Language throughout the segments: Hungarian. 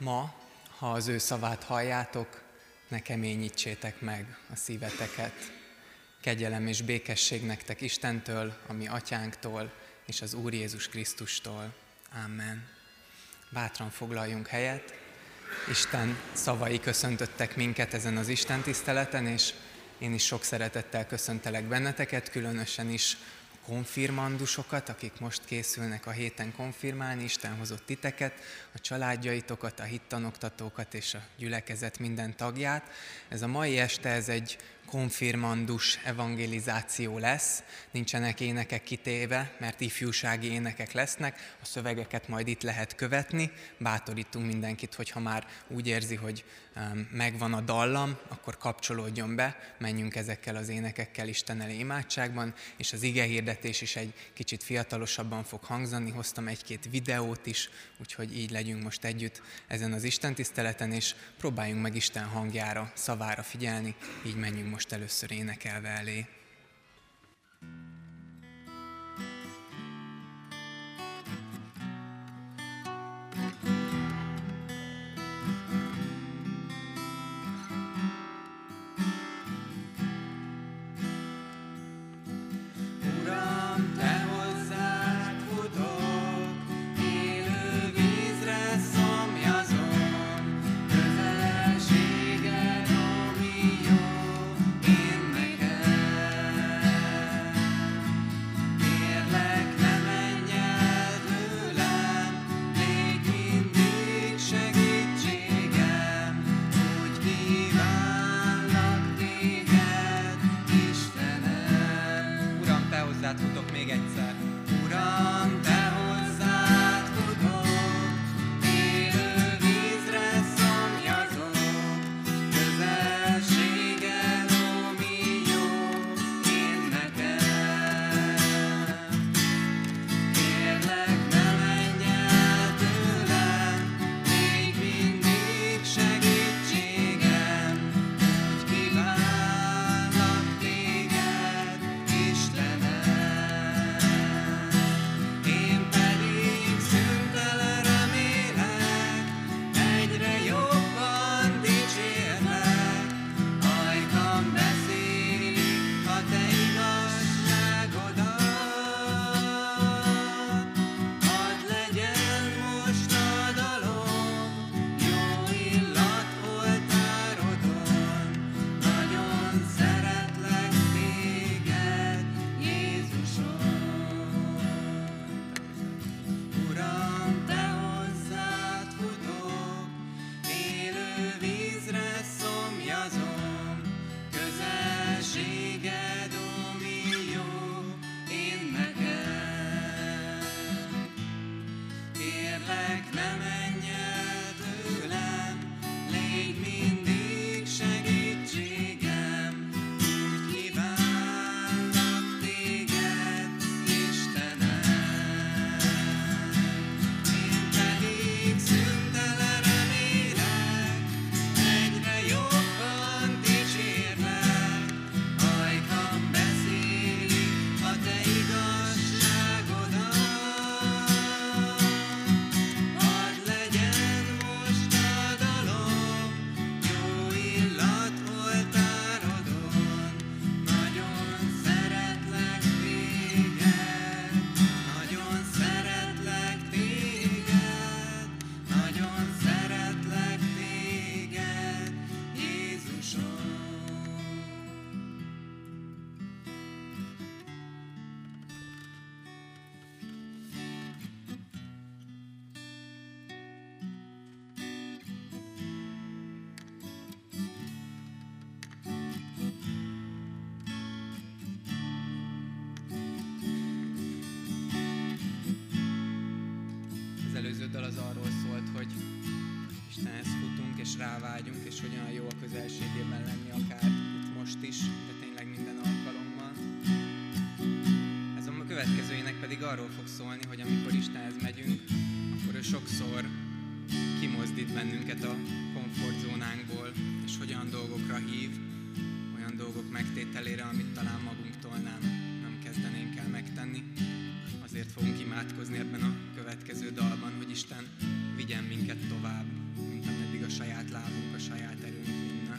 Ma, ha az ő szavát halljátok, ne keményítsétek meg a szíveteket. Kegyelem és békesség nektek Istentől, ami atyánktól és az Úr Jézus Krisztustól. Amen. Bátran foglaljunk helyet. Isten szavai köszöntöttek minket ezen az Isten tiszteleten, és én is sok szeretettel köszöntelek benneteket, különösen is konfirmandusokat, akik most készülnek a héten konfirmálni, Isten hozott titeket, a családjaitokat, a hittanoktatókat és a gyülekezet minden tagját. Ez a mai este, ez egy konfirmandus evangelizáció lesz, nincsenek énekek kitéve, mert ifjúsági énekek lesznek, a szövegeket majd itt lehet követni, bátorítunk mindenkit, hogy ha már úgy érzi, hogy megvan a dallam, akkor kapcsolódjon be, menjünk ezekkel az énekekkel Isten elé imádságban, és az ige hirdetés is egy kicsit fiatalosabban fog hangzani, hoztam egy-két videót is, úgyhogy így legyünk most együtt ezen az Isten tiszteleten, és próbáljunk meg Isten hangjára, szavára figyelni, így menjünk most most először énekelve elé. arról fog szólni, hogy amikor Istenhez megyünk, akkor ő sokszor kimozdít bennünket a komfortzónánkból, és olyan dolgokra hív, olyan dolgok megtételére, amit talán magunktól nem, nem kezdenénk el megtenni. Azért fogunk imádkozni ebben a következő dalban, hogy Isten vigyen minket tovább, mint ameddig a saját lábunk, a saját erőnk vinne.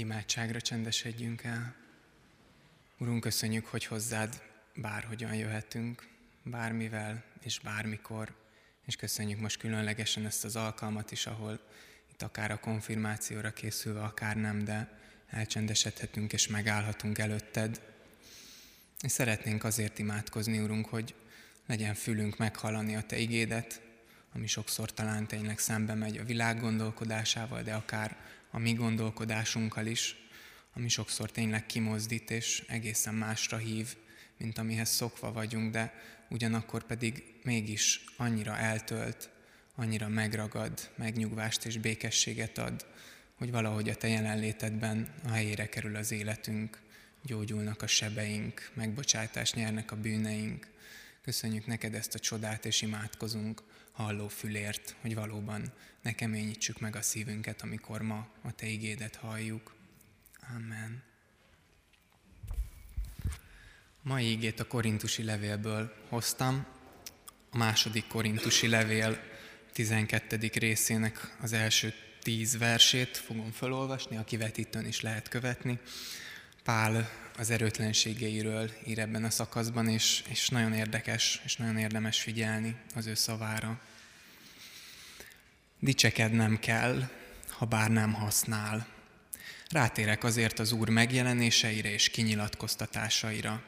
Imádságra csendesedjünk el. Urunk, köszönjük, hogy hozzád bárhogyan jöhetünk, bármivel és bármikor, és köszönjük most különlegesen ezt az alkalmat is, ahol itt akár a konfirmációra készülve, akár nem, de elcsendesedhetünk és megállhatunk előtted. És szeretnénk azért imádkozni, Urunk, hogy legyen fülünk meghallani a Te igédet, ami sokszor talán tényleg szembe megy a világ gondolkodásával, de akár a mi gondolkodásunkkal is, ami sokszor tényleg kimozdít és egészen másra hív, mint amihez szokva vagyunk, de ugyanakkor pedig mégis annyira eltölt, annyira megragad, megnyugvást és békességet ad, hogy valahogy a Te jelenlétedben a helyére kerül az életünk, gyógyulnak a sebeink, megbocsátást nyernek a bűneink. Köszönjük neked ezt a csodát, és imádkozunk halló fülért, hogy valóban ne keményítsük meg a szívünket, amikor ma a Te igédet halljuk. Amen. A mai igét a korintusi levélből hoztam. A második korintusi levél 12. részének az első tíz versét fogom felolvasni, a kivetítőn is lehet követni. Pál az erőtlenségeiről ír ebben a szakaszban, és, és nagyon érdekes, és nagyon érdemes figyelni az ő szavára. Dicsekednem kell, ha bár nem használ. Rátérek azért az Úr megjelenéseire és kinyilatkoztatásaira.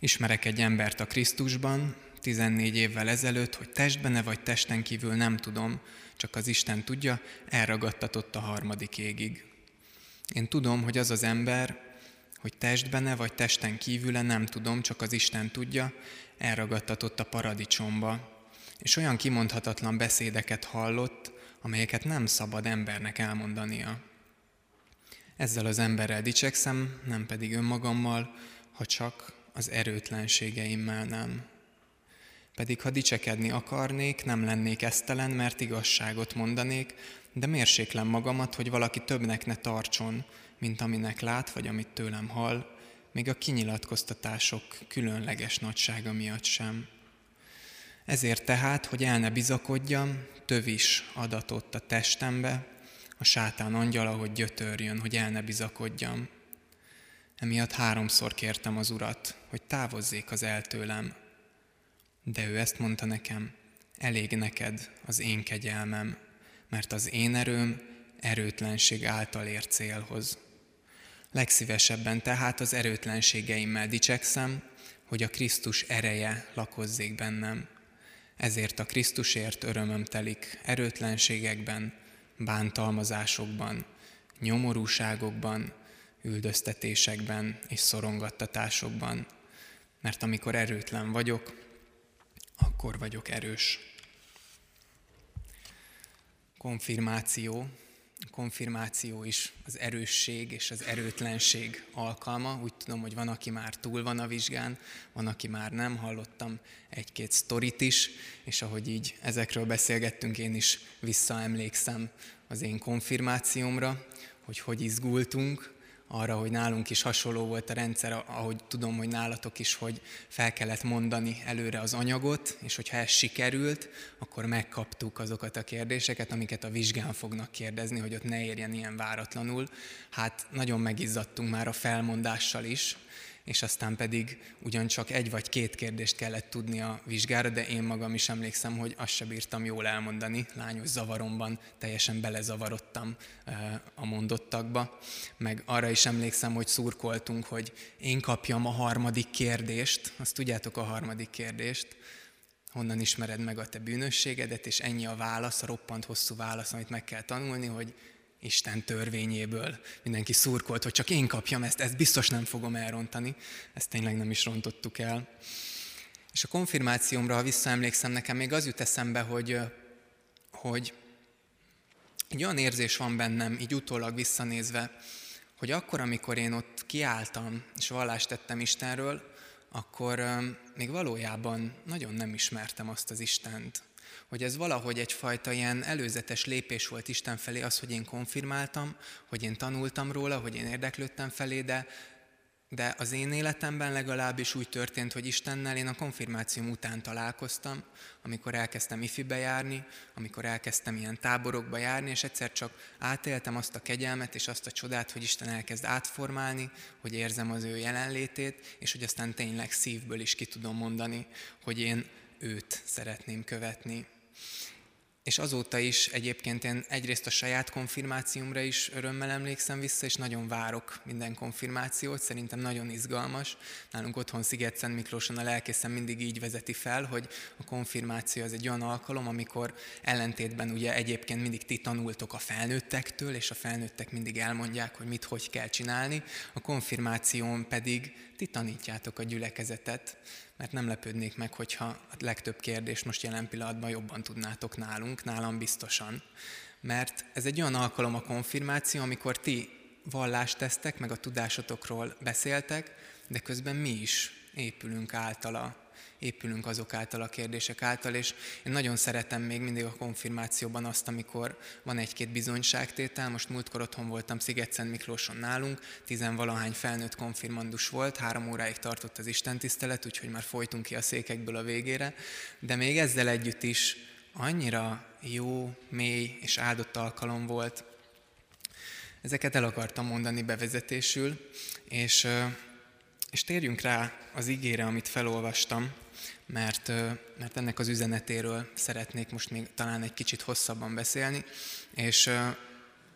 Ismerek egy embert a Krisztusban, 14 évvel ezelőtt, hogy testben-e vagy testen kívül nem tudom, csak az Isten tudja, elragadtatott a harmadik égig. Én tudom, hogy az az ember, hogy testbene vagy testen kívüle nem tudom, csak az Isten tudja, elragadtatott a paradicsomba, és olyan kimondhatatlan beszédeket hallott, amelyeket nem szabad embernek elmondania. Ezzel az emberrel dicsekszem, nem pedig önmagammal, ha csak az erőtlenségeimmel nem. Pedig ha dicsekedni akarnék, nem lennék esztelen, mert igazságot mondanék, de mérséklem magamat, hogy valaki többnek ne tartson, mint aminek lát, vagy amit tőlem hall, még a kinyilatkoztatások különleges nagysága miatt sem. Ezért tehát, hogy el ne bizakodjam, tövis adatott a testembe, a sátán angyala, hogy gyötörjön, hogy el ne bizakodjam. Emiatt háromszor kértem az urat, hogy távozzék az eltőlem. De ő ezt mondta nekem, elég neked az én kegyelmem, mert az én erőm erőtlenség által ér célhoz. Legszívesebben tehát az erőtlenségeimmel dicsekszem, hogy a Krisztus ereje lakozzék bennem. Ezért a Krisztusért örömöm telik erőtlenségekben, bántalmazásokban, nyomorúságokban, üldöztetésekben és szorongattatásokban, mert amikor erőtlen vagyok, akkor vagyok erős. Konfirmáció konfirmáció is az erősség és az erőtlenség alkalma. Úgy tudom, hogy van, aki már túl van a vizsgán, van, aki már nem. Hallottam egy-két sztorit is, és ahogy így ezekről beszélgettünk, én is visszaemlékszem az én konfirmációmra, hogy hogy izgultunk, arra, hogy nálunk is hasonló volt a rendszer, ahogy tudom, hogy nálatok is, hogy fel kellett mondani előre az anyagot, és hogyha ez sikerült, akkor megkaptuk azokat a kérdéseket, amiket a vizsgán fognak kérdezni, hogy ott ne érjen ilyen váratlanul. Hát nagyon megizzadtunk már a felmondással is, és aztán pedig ugyancsak egy vagy két kérdést kellett tudni a vizsgára, de én magam is emlékszem, hogy azt sem bírtam jól elmondani, lányos zavaromban teljesen belezavarodtam a mondottakba, meg arra is emlékszem, hogy szurkoltunk, hogy én kapjam a harmadik kérdést, azt tudjátok a harmadik kérdést, honnan ismered meg a te bűnösségedet, és ennyi a válasz, a roppant hosszú válasz, amit meg kell tanulni, hogy Isten törvényéből. Mindenki szurkolt, hogy csak én kapjam ezt, ezt biztos nem fogom elrontani. Ezt tényleg nem is rontottuk el. És a konfirmációmra, ha visszaemlékszem, nekem még az jut eszembe, hogy, hogy egy olyan érzés van bennem, így utólag visszanézve, hogy akkor, amikor én ott kiálltam, és vallást tettem Istenről, akkor még valójában nagyon nem ismertem azt az Istent, hogy ez valahogy egyfajta ilyen előzetes lépés volt Isten felé, az, hogy én konfirmáltam, hogy én tanultam róla, hogy én érdeklődtem felé, de, de az én életemben legalábbis úgy történt, hogy Istennel én a konfirmációm után találkoztam, amikor elkezdtem ifibe járni, amikor elkezdtem ilyen táborokba járni, és egyszer csak átéltem azt a kegyelmet és azt a csodát, hogy Isten elkezd átformálni, hogy érzem az ő jelenlétét, és hogy aztán tényleg szívből is ki tudom mondani, hogy én őt szeretném követni. És azóta is egyébként én egyrészt a saját konfirmációmra is örömmel emlékszem vissza, és nagyon várok minden konfirmációt, szerintem nagyon izgalmas. Nálunk otthon Sziget-Szent Miklóson a lelkészem mindig így vezeti fel, hogy a konfirmáció az egy olyan alkalom, amikor ellentétben ugye egyébként mindig ti tanultok a felnőttektől, és a felnőttek mindig elmondják, hogy mit, hogy kell csinálni, a konfirmáción pedig ti tanítjátok a gyülekezetet, mert nem lepődnék meg, hogyha a legtöbb kérdést most jelen pillanatban jobban tudnátok nálunk, nálam biztosan. Mert ez egy olyan alkalom a konfirmáció, amikor ti vallást tesztek, meg a tudásotokról beszéltek, de közben mi is épülünk általa épülünk azok által a kérdések által, és én nagyon szeretem még mindig a konfirmációban azt, amikor van egy-két bizonyságtétel. Most múltkor otthon voltam Sziget-Szent Miklóson nálunk, tizenvalahány felnőtt konfirmandus volt, három óráig tartott az Isten tisztelet, úgyhogy már folytunk ki a székekből a végére, de még ezzel együtt is annyira jó, mély és áldott alkalom volt. Ezeket el akartam mondani bevezetésül, és, és térjünk rá az igére, amit felolvastam, mert, mert ennek az üzenetéről szeretnék most még talán egy kicsit hosszabban beszélni, és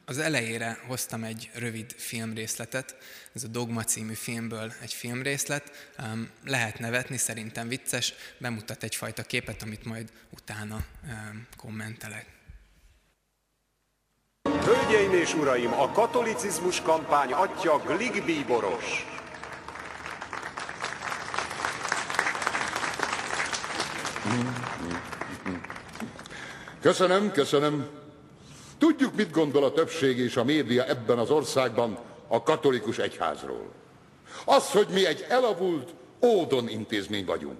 az elejére hoztam egy rövid filmrészletet, ez a Dogma című filmből egy filmrészlet, lehet nevetni, szerintem vicces, bemutat egyfajta képet, amit majd utána kommentelek. Hölgyeim és uraim, a katolicizmus kampány atya Glig Bíboros. Köszönöm, köszönöm. Tudjuk, mit gondol a többség és a média ebben az országban a katolikus egyházról. Az, hogy mi egy elavult, ódon intézmény vagyunk.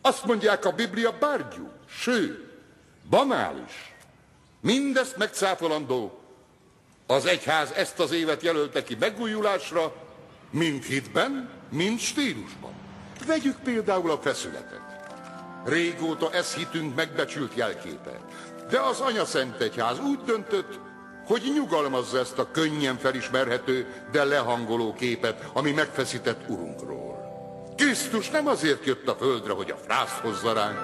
Azt mondják a Biblia bárgyú, sőt, banális. Mindezt megcáfolandó. Az egyház ezt az évet jelölte ki megújulásra, mind hitben, mind stílusban. Vegyük például a feszületet. Régóta ez hitünk megbecsült jelképe. De az Anya Szent Egyház úgy döntött, hogy nyugalmazza ezt a könnyen felismerhető, de lehangoló képet, ami megfeszített Urunkról. Krisztus nem azért jött a földre, hogy a frászt hozza ránk,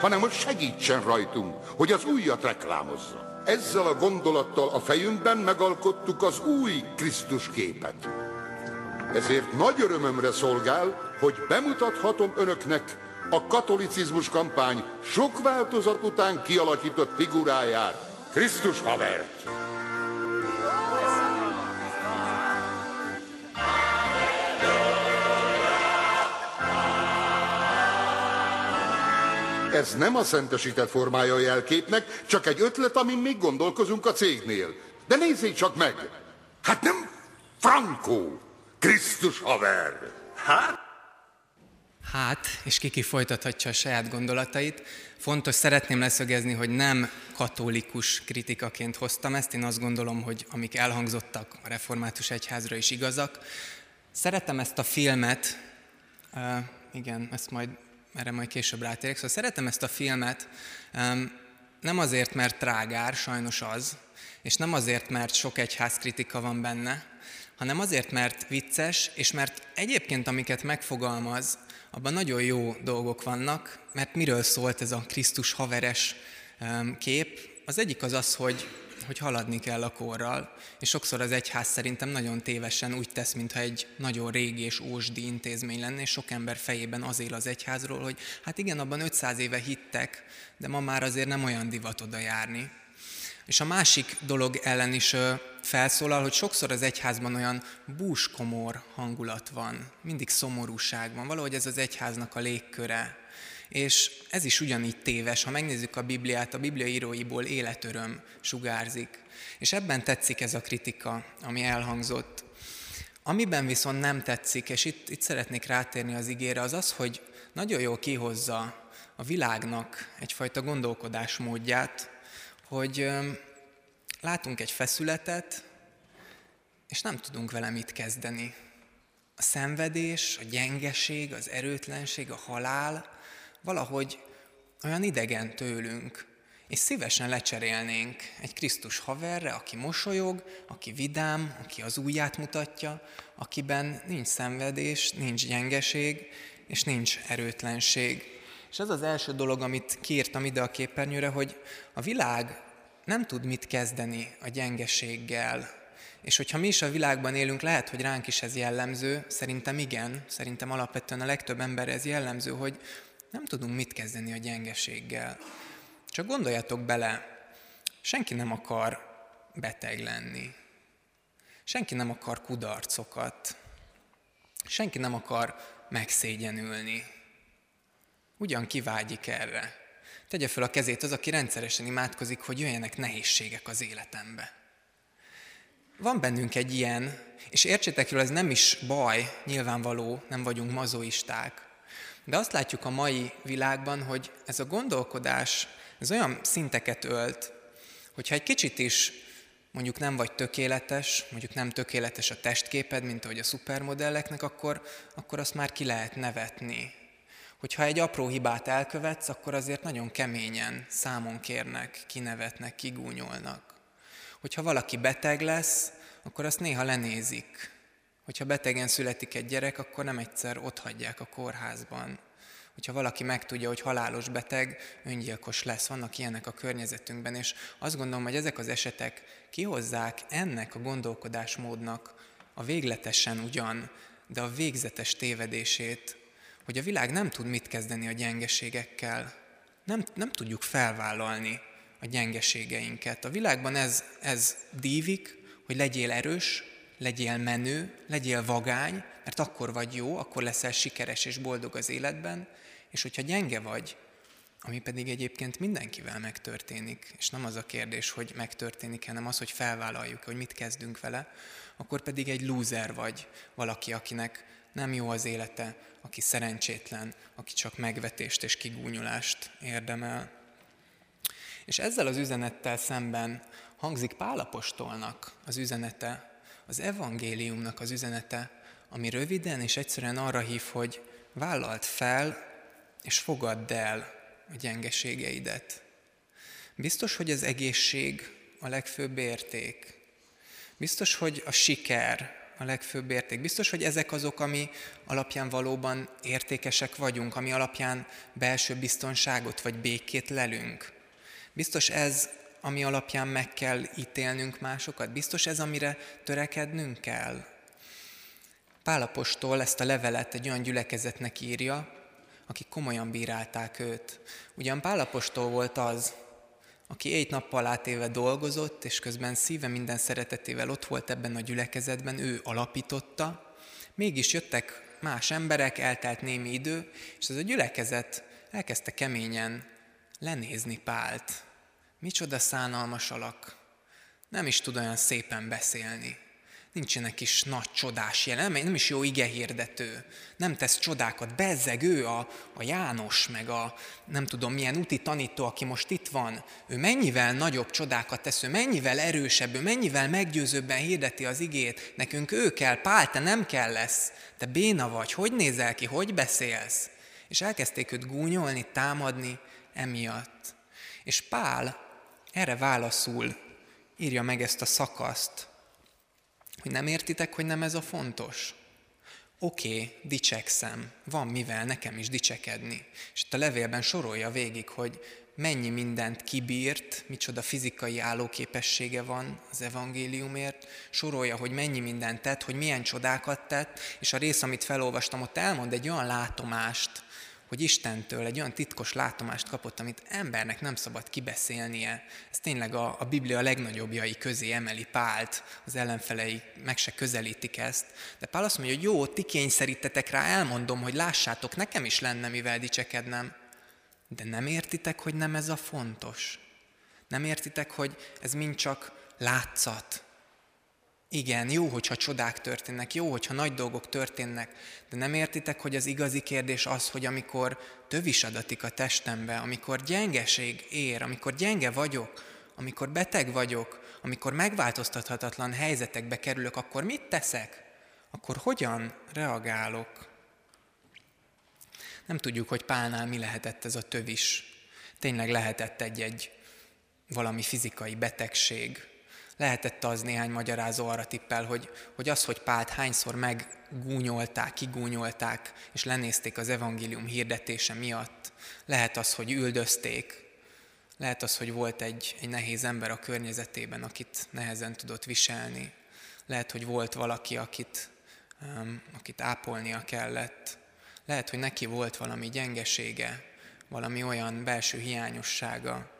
hanem hogy segítsen rajtunk, hogy az újat reklámozza. Ezzel a gondolattal a fejünkben megalkottuk az új Krisztus képet. Ezért nagy örömömre szolgál, hogy bemutathatom önöknek a katolicizmus kampány sok változat után kialakított figuráját, Krisztus havert. Ez nem a szentesített formája a jelképnek, csak egy ötlet, amin még gondolkozunk a cégnél. De nézzék csak meg! Hát nem Franco, Krisztus haver! Hát? Hát, és kiki folytathatja a saját gondolatait. Fontos, szeretném leszögezni, hogy nem katolikus kritikaként hoztam ezt. Én azt gondolom, hogy amik elhangzottak a református egyházra is igazak. Szeretem ezt a filmet, uh, igen, ezt majd, erre majd később rátérek. Szóval szeretem ezt a filmet, um, nem azért, mert trágár, sajnos az, és nem azért, mert sok egyház kritika van benne, hanem azért, mert vicces, és mert egyébként, amiket megfogalmaz, abban nagyon jó dolgok vannak, mert miről szólt ez a Krisztus haveres kép? Az egyik az az, hogy, hogy haladni kell a korral, és sokszor az egyház szerintem nagyon tévesen úgy tesz, mintha egy nagyon régi és ósdi intézmény lenne, és sok ember fejében az él az egyházról, hogy hát igen, abban 500 éve hittek, de ma már azért nem olyan divat oda járni. És a másik dolog ellen is felszólal, hogy sokszor az egyházban olyan búskomor hangulat van, mindig szomorúság van, valahogy ez az egyháznak a légköre. És ez is ugyanígy téves, ha megnézzük a Bibliát, a Biblia íróiból életöröm sugárzik. És ebben tetszik ez a kritika, ami elhangzott. Amiben viszont nem tetszik, és itt, itt szeretnék rátérni az igére, az az, hogy nagyon jól kihozza a világnak egyfajta gondolkodásmódját, hogy látunk egy feszületet, és nem tudunk vele mit kezdeni. A szenvedés, a gyengeség, az erőtlenség, a halál valahogy olyan idegen tőlünk, és szívesen lecserélnénk egy Krisztus haverre, aki mosolyog, aki vidám, aki az ujját mutatja, akiben nincs szenvedés, nincs gyengeség, és nincs erőtlenség. És ez az első dolog, amit kiírtam ide a képernyőre, hogy a világ nem tud mit kezdeni a gyengeséggel. És hogyha mi is a világban élünk, lehet, hogy ránk is ez jellemző, szerintem igen, szerintem alapvetően a legtöbb ember ez jellemző, hogy nem tudunk mit kezdeni a gyengeséggel. Csak gondoljatok bele, senki nem akar beteg lenni. Senki nem akar kudarcokat. Senki nem akar megszégyenülni. Ugyan kivágyik erre. Tegye fel a kezét az, aki rendszeresen imádkozik, hogy jöjjenek nehézségek az életembe. Van bennünk egy ilyen, és értsétek jól, ez nem is baj, nyilvánvaló, nem vagyunk mazoisták, De azt látjuk a mai világban, hogy ez a gondolkodás, ez olyan szinteket ölt, hogyha egy kicsit is mondjuk nem vagy tökéletes, mondjuk nem tökéletes a testképed, mint ahogy a szupermodelleknek, akkor, akkor azt már ki lehet nevetni. Hogyha egy apró hibát elkövetsz, akkor azért nagyon keményen számon kérnek, kinevetnek, kigúnyolnak. Hogyha valaki beteg lesz, akkor azt néha lenézik. Hogyha betegen születik egy gyerek, akkor nem egyszer ott hagyják a kórházban. Hogyha valaki megtudja, hogy halálos beteg, öngyilkos lesz, vannak ilyenek a környezetünkben, és azt gondolom, hogy ezek az esetek kihozzák ennek a gondolkodásmódnak a végletesen ugyan, de a végzetes tévedését, hogy a világ nem tud mit kezdeni a gyengeségekkel. Nem, nem tudjuk felvállalni a gyengeségeinket. A világban ez, ez dívik, hogy legyél erős, legyél menő, legyél vagány, mert akkor vagy jó, akkor leszel sikeres és boldog az életben, és hogyha gyenge vagy, ami pedig egyébként mindenkivel megtörténik, és nem az a kérdés, hogy megtörténik, hanem az, hogy felvállaljuk, hogy mit kezdünk vele, akkor pedig egy lúzer vagy, valaki, akinek nem jó az élete, aki szerencsétlen, aki csak megvetést és kigúnyulást érdemel. És ezzel az üzenettel szemben hangzik Pálapostolnak az üzenete, az evangéliumnak az üzenete, ami röviden és egyszerűen arra hív, hogy vállalt fel és fogadd el a gyengeségeidet. Biztos, hogy az egészség a legfőbb érték. Biztos, hogy a siker a legfőbb érték. Biztos, hogy ezek azok, ami alapján valóban értékesek vagyunk, ami alapján belső biztonságot vagy békét lelünk. Biztos ez, ami alapján meg kell ítélnünk másokat. Biztos ez, amire törekednünk kell. Pálapostól ezt a levelet egy olyan gyülekezetnek írja, akik komolyan bírálták őt. Ugyan Pálapostól volt az, aki egy nappal átéve dolgozott, és közben szíve minden szeretetével ott volt ebben a gyülekezetben, ő alapította, mégis jöttek más emberek, eltelt némi idő, és ez a gyülekezet elkezdte keményen lenézni Pált. Micsoda szánalmas alak, nem is tud olyan szépen beszélni nincsenek is nagy csodás jelen, nem is jó ige hirdető, nem tesz csodákat, bezzeg ő a, a János, meg a nem tudom milyen úti tanító, aki most itt van, ő mennyivel nagyobb csodákat tesz, ő mennyivel erősebb, ő mennyivel meggyőzőbben hirdeti az igét, nekünk ő kell, Pál, te nem kell lesz, te béna vagy, hogy nézel ki, hogy beszélsz? És elkezdték őt gúnyolni, támadni emiatt. És Pál erre válaszul. Írja meg ezt a szakaszt, hogy nem értitek, hogy nem ez a fontos? Oké, okay, dicsekszem, van mivel nekem is dicsekedni. És itt a levélben sorolja végig, hogy mennyi mindent kibírt, micsoda fizikai állóképessége van az evangéliumért, sorolja, hogy mennyi mindent tett, hogy milyen csodákat tett, és a rész, amit felolvastam, ott elmond egy olyan látomást, hogy Istentől egy olyan titkos látomást kapott, amit embernek nem szabad kibeszélnie. Ez tényleg a, a Biblia legnagyobbjai közé emeli Pált, az ellenfelei meg se közelítik ezt. De Pál azt mondja, hogy jó, ti kényszerítetek rá, elmondom, hogy lássátok, nekem is lenne mivel dicsekednem. De nem értitek, hogy nem ez a fontos. Nem értitek, hogy ez mind csak látszat, igen, jó, hogyha csodák történnek, jó, hogyha nagy dolgok történnek, de nem értitek, hogy az igazi kérdés az, hogy amikor tövis adatik a testembe, amikor gyengeség ér, amikor gyenge vagyok, amikor beteg vagyok, amikor megváltoztathatatlan helyzetekbe kerülök, akkor mit teszek? Akkor hogyan reagálok? Nem tudjuk, hogy Pálnál mi lehetett ez a tövis. Tényleg lehetett egy-egy valami fizikai betegség, Lehetett az néhány magyarázó arra tippel, hogy, hogy az, hogy Pált hányszor meggúnyolták, kigúnyolták, és lenézték az evangélium hirdetése miatt. Lehet az, hogy üldözték, lehet az, hogy volt egy, egy nehéz ember a környezetében, akit nehezen tudott viselni. Lehet, hogy volt valaki, akit, um, akit ápolnia kellett. Lehet, hogy neki volt valami gyengesége, valami olyan belső hiányossága,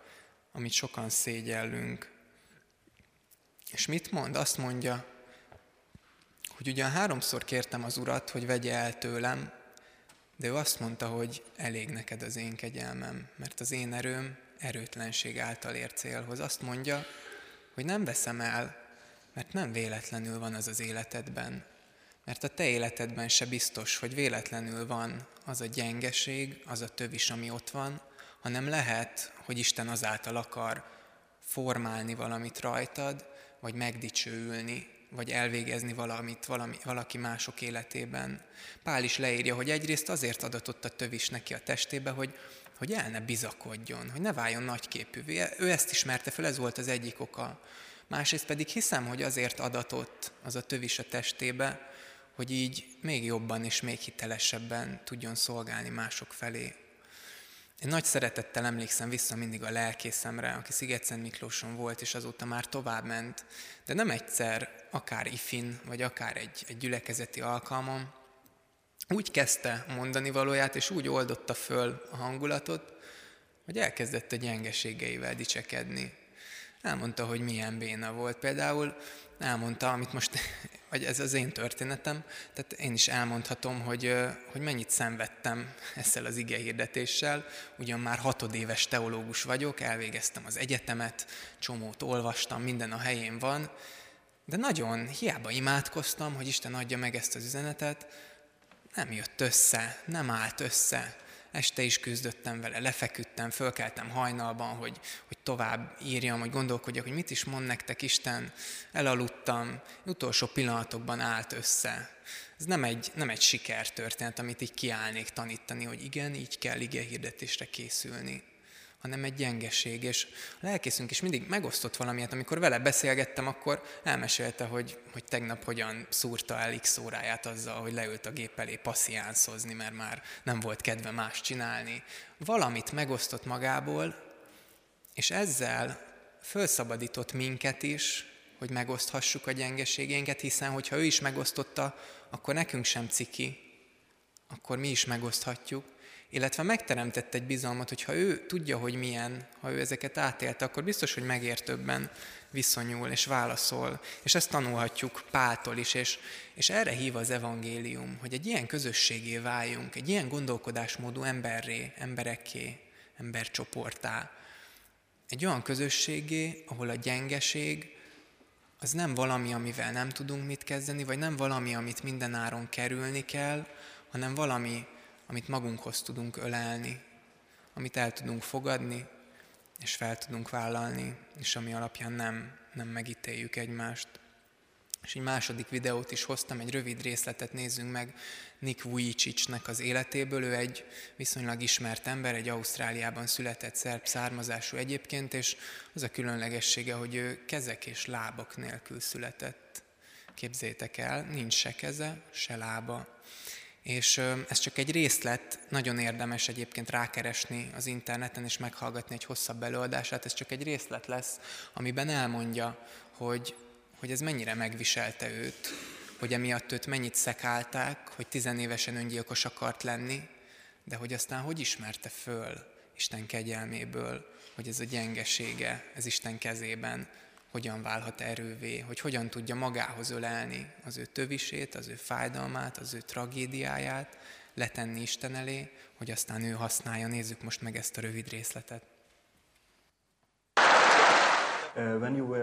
amit sokan szégyellünk. És mit mond? Azt mondja, hogy ugyan háromszor kértem az urat, hogy vegye el tőlem, de ő azt mondta, hogy elég neked az én kegyelmem, mert az én erőm erőtlenség által ér célhoz. Azt mondja, hogy nem veszem el, mert nem véletlenül van az az életedben, Mert a te életedben se biztos, hogy véletlenül van az a gyengeség, az a tövis, ami ott van, hanem lehet, hogy Isten azáltal akar formálni valamit rajtad, vagy megdicsőülni, vagy elvégezni valamit valami, valaki mások életében. Pál is leírja, hogy egyrészt azért adatott a tövis neki a testébe, hogy, hogy el ne bizakodjon, hogy ne váljon nagyképűvé. Ő ezt ismerte fel, ez volt az egyik oka. Másrészt pedig hiszem, hogy azért adatott az a tövis a testébe, hogy így még jobban és még hitelesebben tudjon szolgálni mások felé. Én nagy szeretettel emlékszem vissza mindig a lelkészemre, aki Szigetszent Miklóson volt, és azóta már tovább ment, de nem egyszer, akár ifin, vagy akár egy, egy gyülekezeti alkalmon, úgy kezdte mondani valóját, és úgy oldotta föl a hangulatot, hogy elkezdett a gyengeségeivel dicsekedni. Elmondta, hogy milyen béna volt. Például elmondta, amit most, vagy ez az én történetem, tehát én is elmondhatom, hogy, hogy mennyit szenvedtem ezzel az ige hirdetéssel. Ugyan már hatodéves teológus vagyok, elvégeztem az egyetemet, csomót olvastam, minden a helyén van, de nagyon hiába imádkoztam, hogy Isten adja meg ezt az üzenetet, nem jött össze, nem állt össze. Este is küzdöttem vele, lefeküdtem, fölkeltem hajnalban, hogy, hogy tovább írjam, hogy gondolkodjak, hogy mit is mond nektek Isten. Elaludtam, utolsó pillanatokban állt össze. Ez nem egy, nem egy sikertörténet, amit így kiállnék tanítani, hogy igen, így kell ige hirdetésre készülni hanem egy gyengeség. És a lelkészünk is mindig megosztott valamiért. Amikor vele beszélgettem, akkor elmesélte, hogy, hogy tegnap hogyan szúrta el x óráját azzal, hogy leült a gép elé passziánszozni, mert már nem volt kedve más csinálni. Valamit megosztott magából, és ezzel felszabadított minket is, hogy megoszthassuk a gyengeségénket, hiszen hogyha ő is megosztotta, akkor nekünk sem ciki, akkor mi is megoszthatjuk, illetve megteremtett egy bizalmat, hogy ha ő tudja, hogy milyen, ha ő ezeket átélte, akkor biztos, hogy megértőbben viszonyul és válaszol. És ezt tanulhatjuk Páltól is, és, és erre hív az evangélium, hogy egy ilyen közösségé váljunk, egy ilyen gondolkodásmódú emberré, emberekké, embercsoportá. Egy olyan közösségé, ahol a gyengeség az nem valami, amivel nem tudunk mit kezdeni, vagy nem valami, amit minden áron kerülni kell, hanem valami, amit magunkhoz tudunk ölelni, amit el tudunk fogadni, és fel tudunk vállalni, és ami alapján nem, nem megítéljük egymást. És egy második videót is hoztam, egy rövid részletet nézzünk meg Nick Vujicicnek az életéből. Ő egy viszonylag ismert ember, egy Ausztráliában született szerb származású egyébként, és az a különlegessége, hogy ő kezek és lábak nélkül született. Képzétek el, nincs se keze, se lába. És ez csak egy részlet, nagyon érdemes egyébként rákeresni az interneten és meghallgatni egy hosszabb előadását, ez csak egy részlet lesz, amiben elmondja, hogy, hogy ez mennyire megviselte őt, hogy emiatt őt mennyit szekálták, hogy tizenévesen öngyilkos akart lenni, de hogy aztán hogy ismerte föl Isten kegyelméből, hogy ez a gyengesége, ez Isten kezében hogyan válhat erővé, hogy hogyan tudja magához ölelni az ő tövisét, az ő fájdalmát, az ő tragédiáját, letenni Isten elé, hogy aztán ő használja. Nézzük most meg ezt a rövid részletet.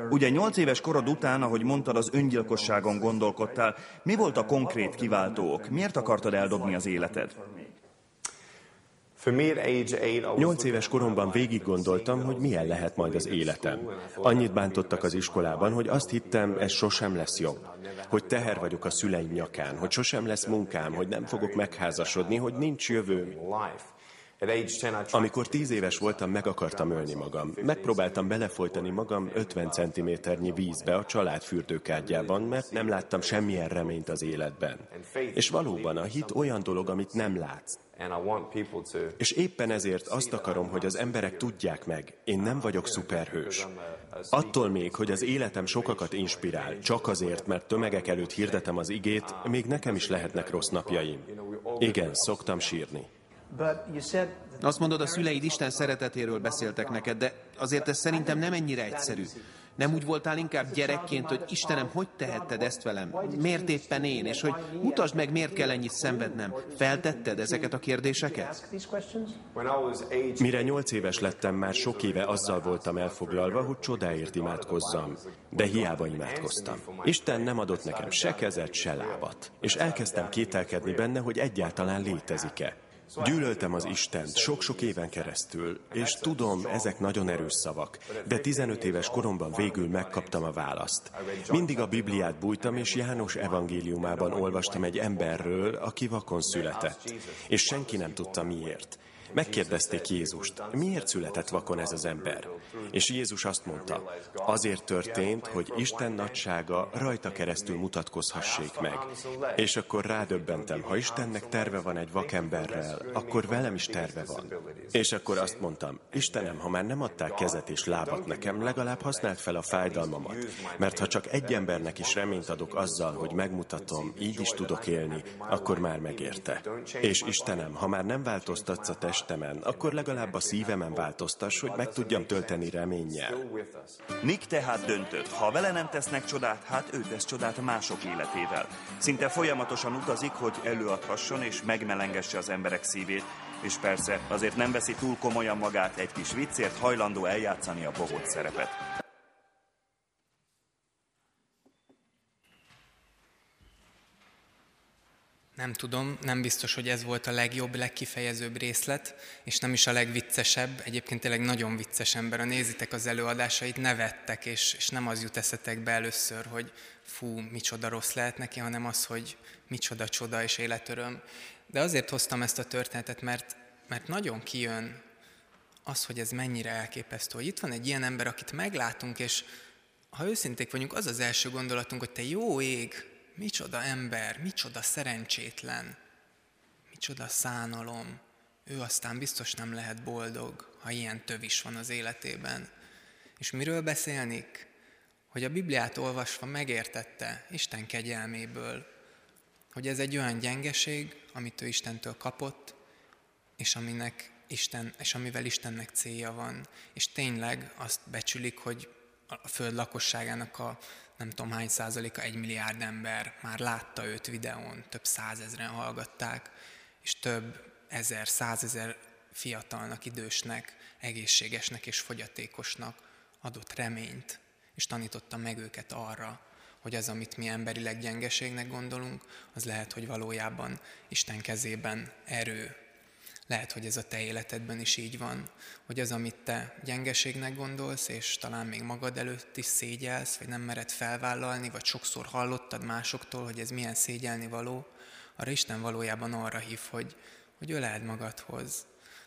Ugye nyolc éves korod után, ahogy mondtad, az öngyilkosságon gondolkodtál. Mi volt a konkrét kiváltók? Miért akartad eldobni az életed? Nyolc éves koromban végig gondoltam, hogy milyen lehet majd az életem. Annyit bántottak az iskolában, hogy azt hittem, ez sosem lesz jobb. Hogy teher vagyok a szüleim nyakán, hogy sosem lesz munkám, hogy nem fogok megházasodni, hogy nincs jövőm. Amikor tíz éves voltam, meg akartam ölni magam. Megpróbáltam belefolytani magam 50 centiméternyi vízbe a család fürdőkádjában, mert nem láttam semmilyen reményt az életben. És valóban a hit olyan dolog, amit nem látsz. És éppen ezért azt akarom, hogy az emberek tudják meg, én nem vagyok szuperhős. Attól még, hogy az életem sokakat inspirál, csak azért, mert tömegek előtt hirdetem az igét, még nekem is lehetnek rossz napjaim. Igen, szoktam sírni. Azt mondod, a szüleid Isten szeretetéről beszéltek neked, de azért ez szerintem nem ennyire egyszerű. Nem úgy voltál inkább gyerekként, hogy Istenem, hogy tehetted ezt velem? Miért éppen én? És hogy mutasd meg, miért kell ennyit szenvednem? Feltetted ezeket a kérdéseket? Mire nyolc éves lettem, már sok éve azzal voltam elfoglalva, hogy csodáért imádkozzam. De hiába imádkoztam. Isten nem adott nekem se kezet, se lábat. És elkezdtem kételkedni benne, hogy egyáltalán létezik-e. Gyűlöltem az Istent sok-sok éven keresztül, és tudom, ezek nagyon erős szavak, de 15 éves koromban végül megkaptam a választ. Mindig a Bibliát bújtam, és János evangéliumában olvastam egy emberről, aki vakon született, és senki nem tudta miért. Megkérdezték Jézust, miért született vakon ez az ember? És Jézus azt mondta, azért történt, hogy Isten nagysága rajta keresztül mutatkozhassék meg. És akkor rádöbbentem, ha Istennek terve van egy vakemberrel, akkor velem is terve van. És akkor azt mondtam, Istenem, ha már nem adták kezet és lábat nekem, legalább használd fel a fájdalmamat, mert ha csak egy embernek is reményt adok azzal, hogy megmutatom, így is tudok élni, akkor már megérte. És Istenem, ha már nem változtatsz a test testemen, akkor legalább a szívemen változtass, hogy meg tudjam tölteni reménnyel. Nick tehát döntött. Ha vele nem tesznek csodát, hát ő tesz csodát mások életével. Szinte folyamatosan utazik, hogy előadhasson és megmelengesse az emberek szívét, és persze azért nem veszi túl komolyan magát, egy kis viccért hajlandó eljátszani a bohóc szerepet. Nem tudom, nem biztos, hogy ez volt a legjobb, legkifejezőbb részlet, és nem is a legviccesebb. Egyébként tényleg nagyon vicces ember. A nézitek az előadásait, nevettek, és, és nem az jut eszetekbe először, hogy fú, micsoda rossz lehet neki, hanem az, hogy micsoda csoda és életöröm. De azért hoztam ezt a történetet, mert, mert nagyon kijön az, hogy ez mennyire elképesztő. Hogy itt van egy ilyen ember, akit meglátunk, és ha őszinték vagyunk, az az első gondolatunk, hogy te jó ég, micsoda ember, micsoda szerencsétlen, micsoda szánalom. Ő aztán biztos nem lehet boldog, ha ilyen töv is van az életében. És miről beszélnik? Hogy a Bibliát olvasva megértette Isten kegyelméből, hogy ez egy olyan gyengeség, amit ő Istentől kapott, és, aminek Isten, és amivel Istennek célja van. És tényleg azt becsülik, hogy a föld lakosságának a nem tudom hány százaléka, egy milliárd ember már látta őt videón, több százezren hallgatták, és több ezer, százezer fiatalnak, idősnek, egészségesnek és fogyatékosnak adott reményt, és tanította meg őket arra, hogy az, amit mi emberileg gyengeségnek gondolunk, az lehet, hogy valójában Isten kezében erő, lehet, hogy ez a te életedben is így van, hogy az, amit te gyengeségnek gondolsz, és talán még magad előtt is szégyelsz, vagy nem mered felvállalni, vagy sokszor hallottad másoktól, hogy ez milyen szégyelni való, arra Isten valójában arra hív, hogy, hogy öleld magadhoz.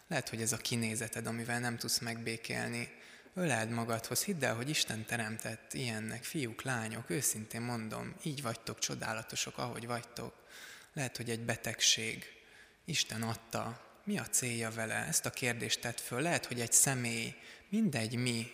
Lehet, hogy ez a kinézeted, amivel nem tudsz megbékélni. Öleld magadhoz, hidd el, hogy Isten teremtett ilyennek, fiúk, lányok, őszintén mondom, így vagytok csodálatosok, ahogy vagytok. Lehet, hogy egy betegség, Isten adta, mi a célja vele? Ezt a kérdést tett föl. Lehet, hogy egy személy, mindegy mi,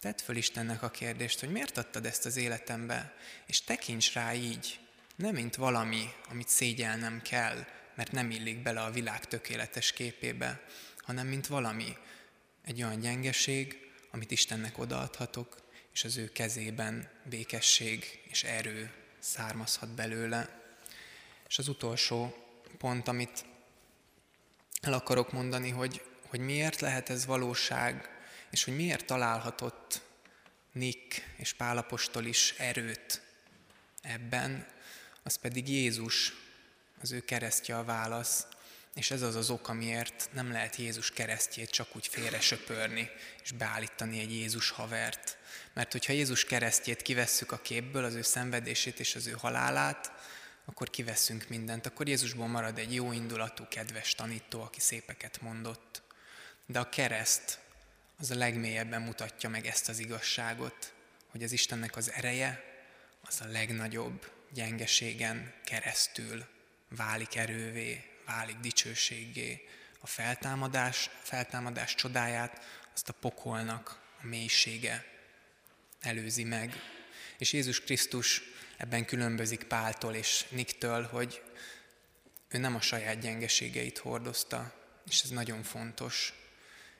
tett föl Istennek a kérdést, hogy miért adtad ezt az életembe, és tekints rá így, nem mint valami, amit szégyelnem kell, mert nem illik bele a világ tökéletes képébe, hanem mint valami, egy olyan gyengeség, amit Istennek odaadhatok, és az ő kezében békesség és erő származhat belőle. És az utolsó pont, amit el akarok mondani, hogy, hogy miért lehet ez valóság, és hogy miért találhatott Nick és Pálapostól is erőt ebben, az pedig Jézus, az ő keresztje a válasz, és ez az az ok, amiért nem lehet Jézus keresztjét csak úgy félre söpörni, és beállítani egy Jézus havert. Mert hogyha Jézus keresztjét kivesszük a képből, az ő szenvedését és az ő halálát, akkor kiveszünk mindent. Akkor Jézusból marad egy jó indulatú, kedves tanító, aki szépeket mondott. De a kereszt az a legmélyebben mutatja meg ezt az igazságot, hogy az Istennek az ereje az a legnagyobb gyengeségen keresztül válik erővé, válik dicsőségé. A feltámadás, feltámadás csodáját azt a pokolnak a mélysége előzi meg. És Jézus Krisztus ebben különbözik Páltól és Niktől, hogy ő nem a saját gyengeségeit hordozta, és ez nagyon fontos.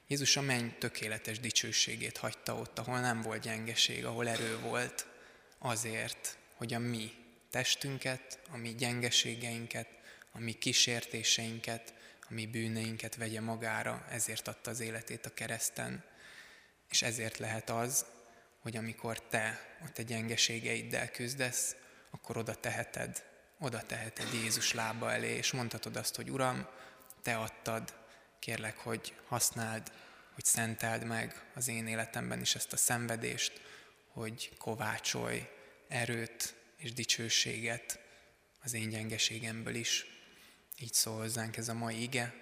Jézus a menny tökéletes dicsőségét hagyta ott, ahol nem volt gyengeség, ahol erő volt, azért, hogy a mi testünket, a mi gyengeségeinket, a mi kísértéseinket, a mi bűneinket vegye magára, ezért adta az életét a kereszten. És ezért lehet az, hogy amikor te a te gyengeségeiddel küzdesz, akkor oda teheted, oda teheted Jézus lába elé, és mondhatod azt, hogy Uram, te adtad, kérlek, hogy használd, hogy szenteld meg az én életemben is ezt a szenvedést, hogy kovácsolj erőt és dicsőséget az én gyengeségemből is. Így szól hozzánk ez a mai ige,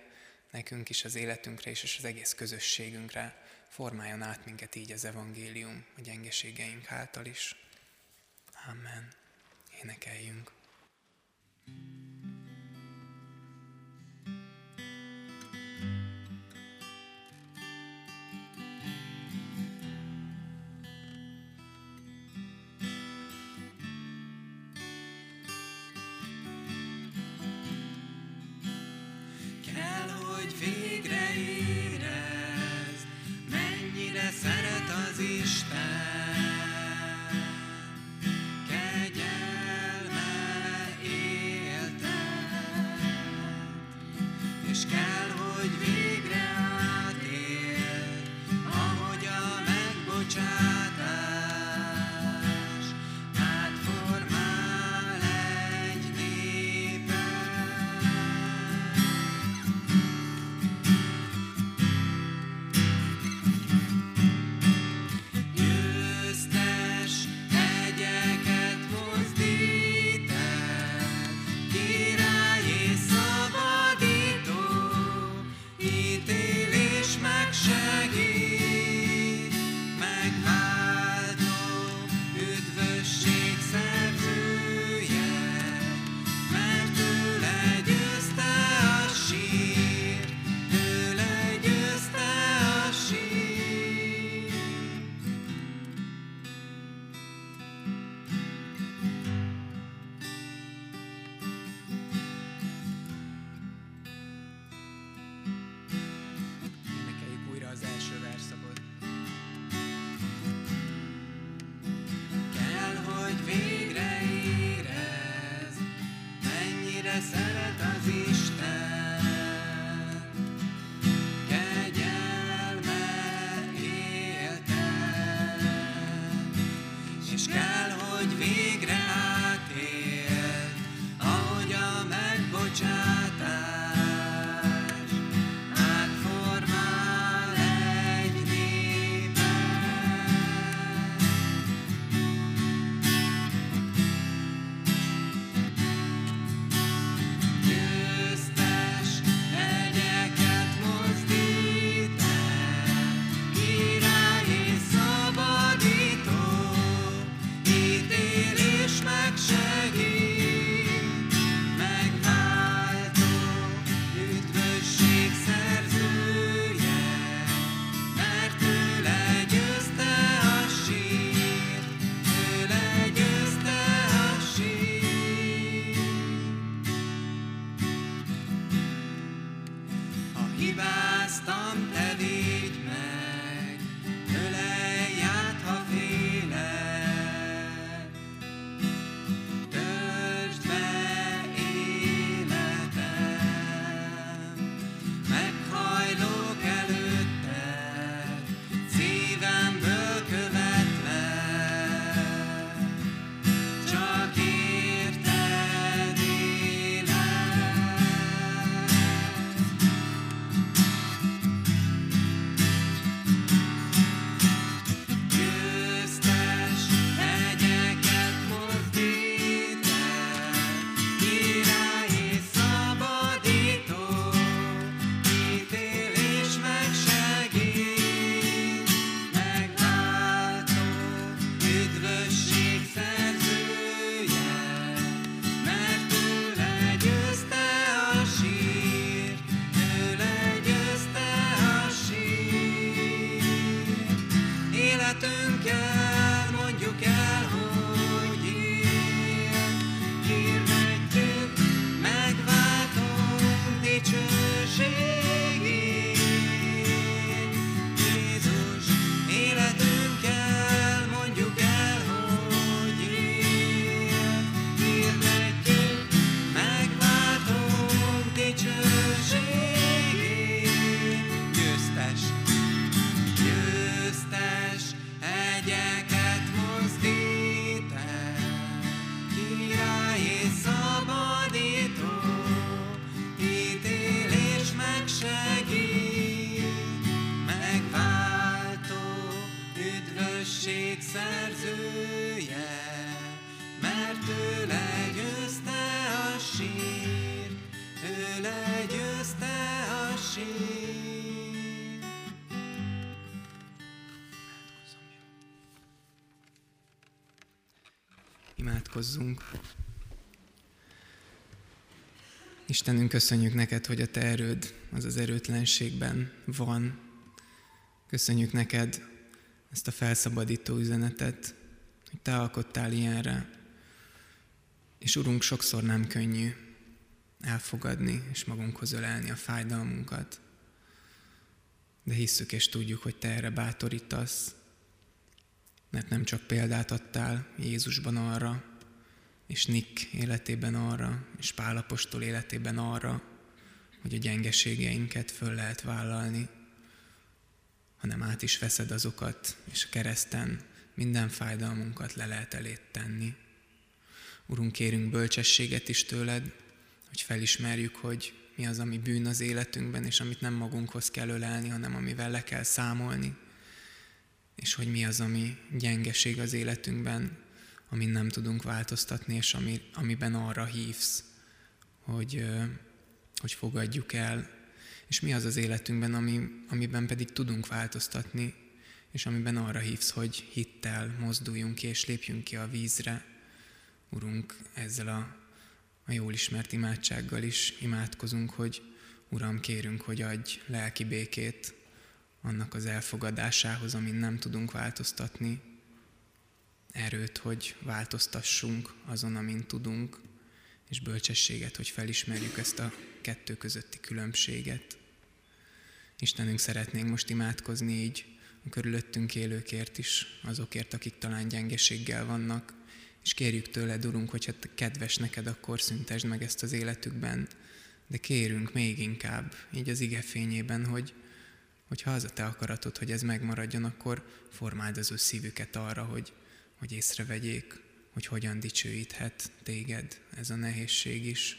nekünk is az életünkre és az egész közösségünkre formáljon át minket így az evangélium a gyengeségeink által is. Amen. Énekeljünk. dicsőség Imádkozzunk. Istenünk, köszönjük neked, hogy a te erőd az az erőtlenségben van. Köszönjük neked ezt a felszabadító üzenetet, hogy te alkottál ilyenre. És Urunk, sokszor nem könnyű elfogadni és magunkhoz ölelni a fájdalmunkat. De hisszük és tudjuk, hogy te erre bátorítasz, mert nem csak példát adtál Jézusban arra, és Nick életében arra, és Pálapostól életében arra, hogy a gyengeségeinket föl lehet vállalni, hanem át is veszed azokat, és a kereszten minden fájdalmunkat le lehet elét tenni. Urunk, kérünk bölcsességet is tőled, hogy felismerjük, hogy mi az, ami bűn az életünkben, és amit nem magunkhoz kell ölelni, hanem amivel le kell számolni, és hogy mi az, ami gyengeség az életünkben, amin nem tudunk változtatni, és ami, amiben arra hívsz, hogy, hogy fogadjuk el, és mi az az életünkben, ami, amiben pedig tudunk változtatni, és amiben arra hívsz, hogy hittel mozduljunk ki, és lépjünk ki a vízre. Urunk, ezzel a, a jól ismert imádsággal is imádkozunk, hogy Uram, kérünk, hogy adj lelki békét annak az elfogadásához, amin nem tudunk változtatni, erőt, hogy változtassunk azon, amin tudunk, és bölcsességet, hogy felismerjük ezt a kettő közötti különbséget. Istenünk szeretnénk most imádkozni így a körülöttünk élőkért is, azokért, akik talán gyengeséggel vannak, és kérjük tőled, Urunk, hogyha kedves neked, akkor szüntesd meg ezt az életükben, de kérünk még inkább, így az ige fényében, hogy, hogyha az a te akaratod, hogy ez megmaradjon, akkor formáld az ő szívüket arra, hogy, hogy észrevegyék, hogy hogyan dicsőíthet téged ez a nehézség is.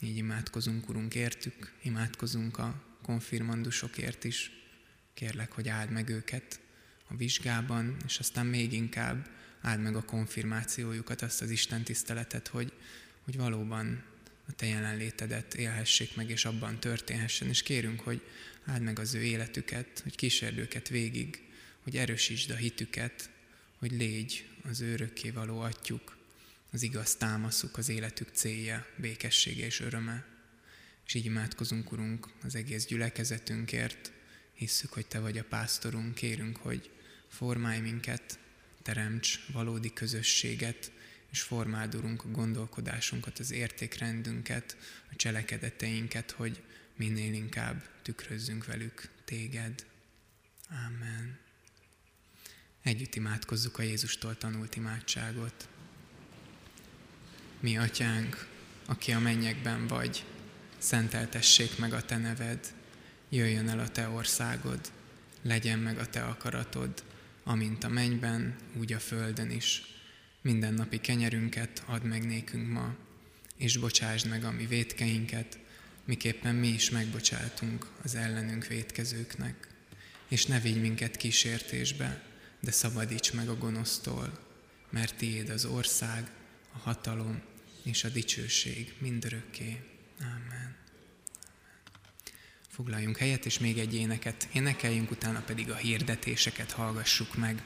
Így imádkozunk, Urunk, értük, imádkozunk a konfirmandusokért is. Kérlek, hogy áld meg őket a vizsgában, és aztán még inkább áld meg a konfirmációjukat, azt az Isten tiszteletet, hogy, hogy valóban a Te jelenlétedet élhessék meg, és abban történhessen. És kérünk, hogy áld meg az ő életüket, hogy kísérd őket végig, hogy erősítsd a hitüket, hogy légy az örökké való atyuk, az igaz támaszuk, az életük célja, békessége és öröme. És így imádkozunk, Urunk, az egész gyülekezetünkért, hisszük, hogy Te vagy a pásztorunk, kérünk, hogy formálj minket, teremts valódi közösséget, és formáld, Urunk, a gondolkodásunkat, az értékrendünket, a cselekedeteinket, hogy minél inkább tükrözzünk velük Téged. Amen. Együtt imádkozzuk a Jézustól tanult imádságot. Mi, Atyánk, aki a mennyekben vagy, szenteltessék meg a Te neved, jöjjön el a Te országod, legyen meg a Te akaratod, amint a mennyben, úgy a földön is. Minden napi kenyerünket add meg nékünk ma, és bocsásd meg a mi vétkeinket, miképpen mi is megbocsátunk az ellenünk vétkezőknek. És ne vigy minket kísértésbe, de szabadíts meg a gonosztól, mert tiéd az ország, a hatalom és a dicsőség mindörökké. Amen. Foglaljunk helyet, és még egy éneket énekeljünk, utána pedig a hirdetéseket hallgassuk meg.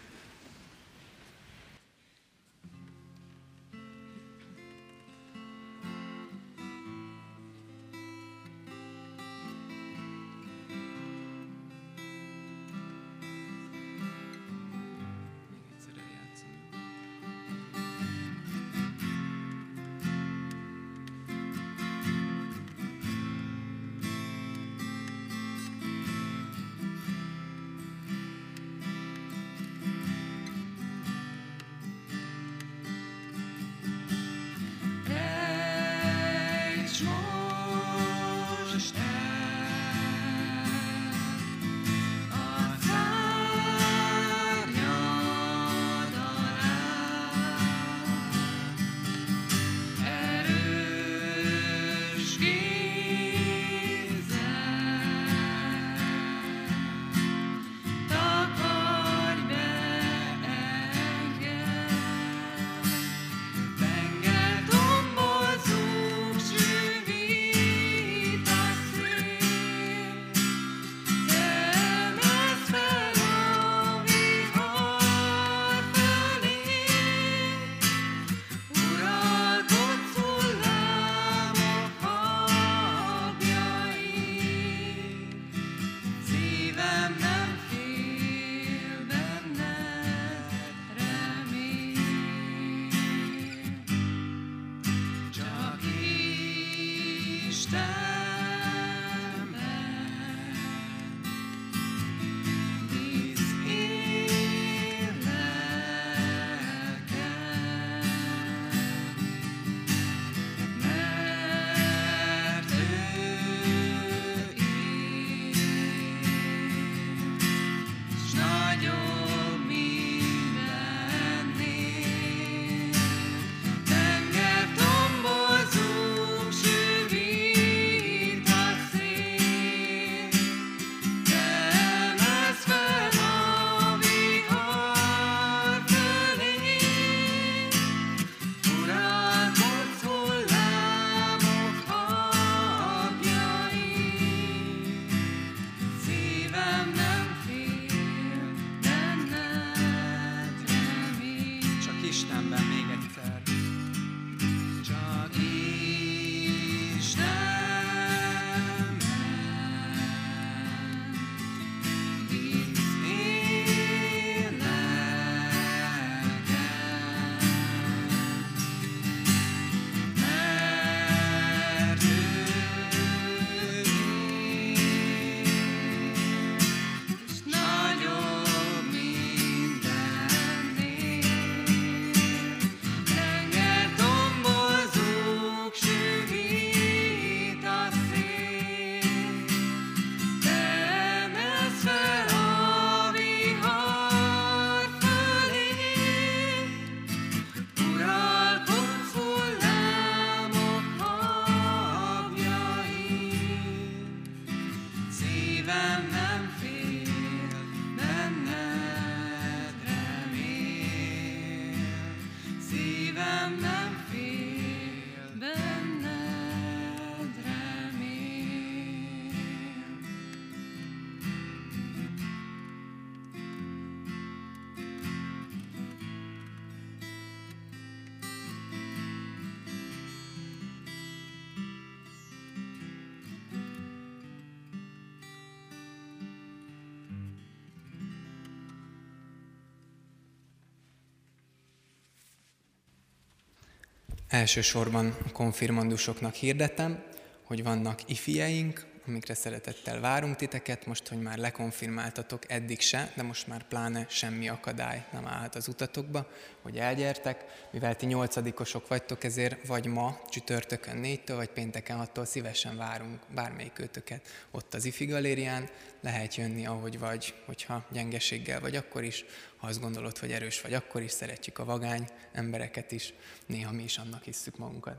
Elsősorban a konfirmandusoknak hirdetem, hogy vannak ifieink, amikre szeretettel várunk titeket, most, hogy már lekonfirmáltatok, eddig se, de most már pláne semmi akadály nem állhat az utatokba, hogy elgyertek, mivel ti nyolcadikosok vagytok, ezért vagy ma, csütörtökön négytől, vagy pénteken attól szívesen várunk bármelyik őtöket ott az ifi galérián, lehet jönni ahogy vagy, hogyha gyengeséggel vagy akkor is, ha azt gondolod, hogy erős vagy akkor is, szeretjük a vagány embereket is, néha mi is annak hisszük magunkat.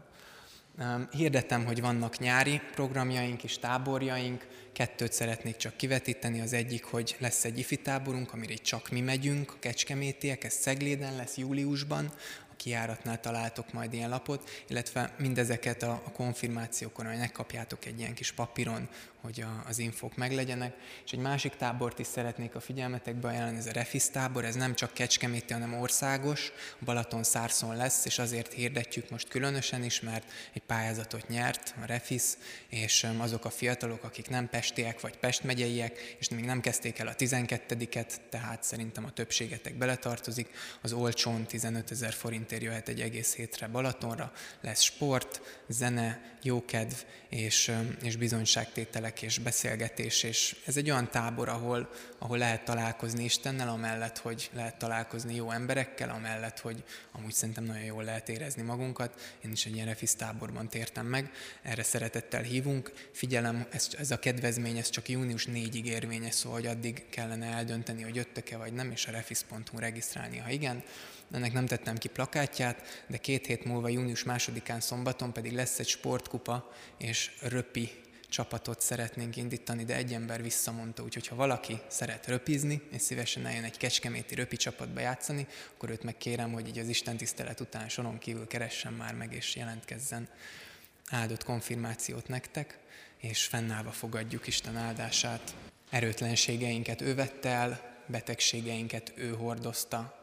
Hirdettem, hogy vannak nyári programjaink és táborjaink, kettőt szeretnék csak kivetíteni. Az egyik, hogy lesz egy ifi táborunk, amire csak mi megyünk, a kecskemétiek, ez Szegléden lesz júliusban, kiáratnál találtok majd ilyen lapot, illetve mindezeket a, a konfirmációkon, hogy megkapjátok egy ilyen kis papíron, hogy a, az infók meglegyenek. És egy másik tábort is szeretnék a figyelmetekbe ajánlani, ez a Refis tábor, ez nem csak Kecskeméti, hanem országos, Balaton Szárszon lesz, és azért hirdetjük most különösen is, mert egy pályázatot nyert a Refis, és azok a fiatalok, akik nem pestiek vagy Pest megyeiek, és még nem kezdték el a 12-et, tehát szerintem a többségetek beletartozik, az olcsón 15 ezer forintért jöhet egy egész hétre Balatonra, lesz sport, zene, jókedv és, és bizonyságtételek és beszélgetés, és ez egy olyan tábor, ahol, ahol lehet találkozni Istennel, amellett, hogy lehet találkozni jó emberekkel, amellett, hogy amúgy szerintem nagyon jól lehet érezni magunkat. Én is egy ilyen refisz táborban tértem meg, erre szeretettel hívunk. Figyelem, ez, ez a kedvezmény, ez csak június 4-ig érvényes, szóval hogy addig kellene eldönteni, hogy jöttök-e vagy nem, és a refisz.hu regisztrálni, ha igen ennek nem tettem ki plakátját, de két hét múlva, június másodikán szombaton pedig lesz egy sportkupa és röpi csapatot szeretnénk indítani, de egy ember visszamondta, úgyhogy ha valaki szeret röpizni, és szívesen eljön egy kecskeméti röpi csapatba játszani, akkor őt megkérem, hogy így az Isten tisztelet után soron kívül keressen már meg és jelentkezzen. Áldott konfirmációt nektek, és fennállva fogadjuk Isten áldását. Erőtlenségeinket ő vette el, betegségeinket ő hordozta,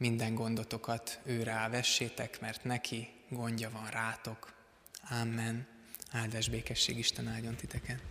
minden gondotokat ő rávessétek, mert neki gondja van rátok. Amen. Áldás békesség Isten áldjon titeket.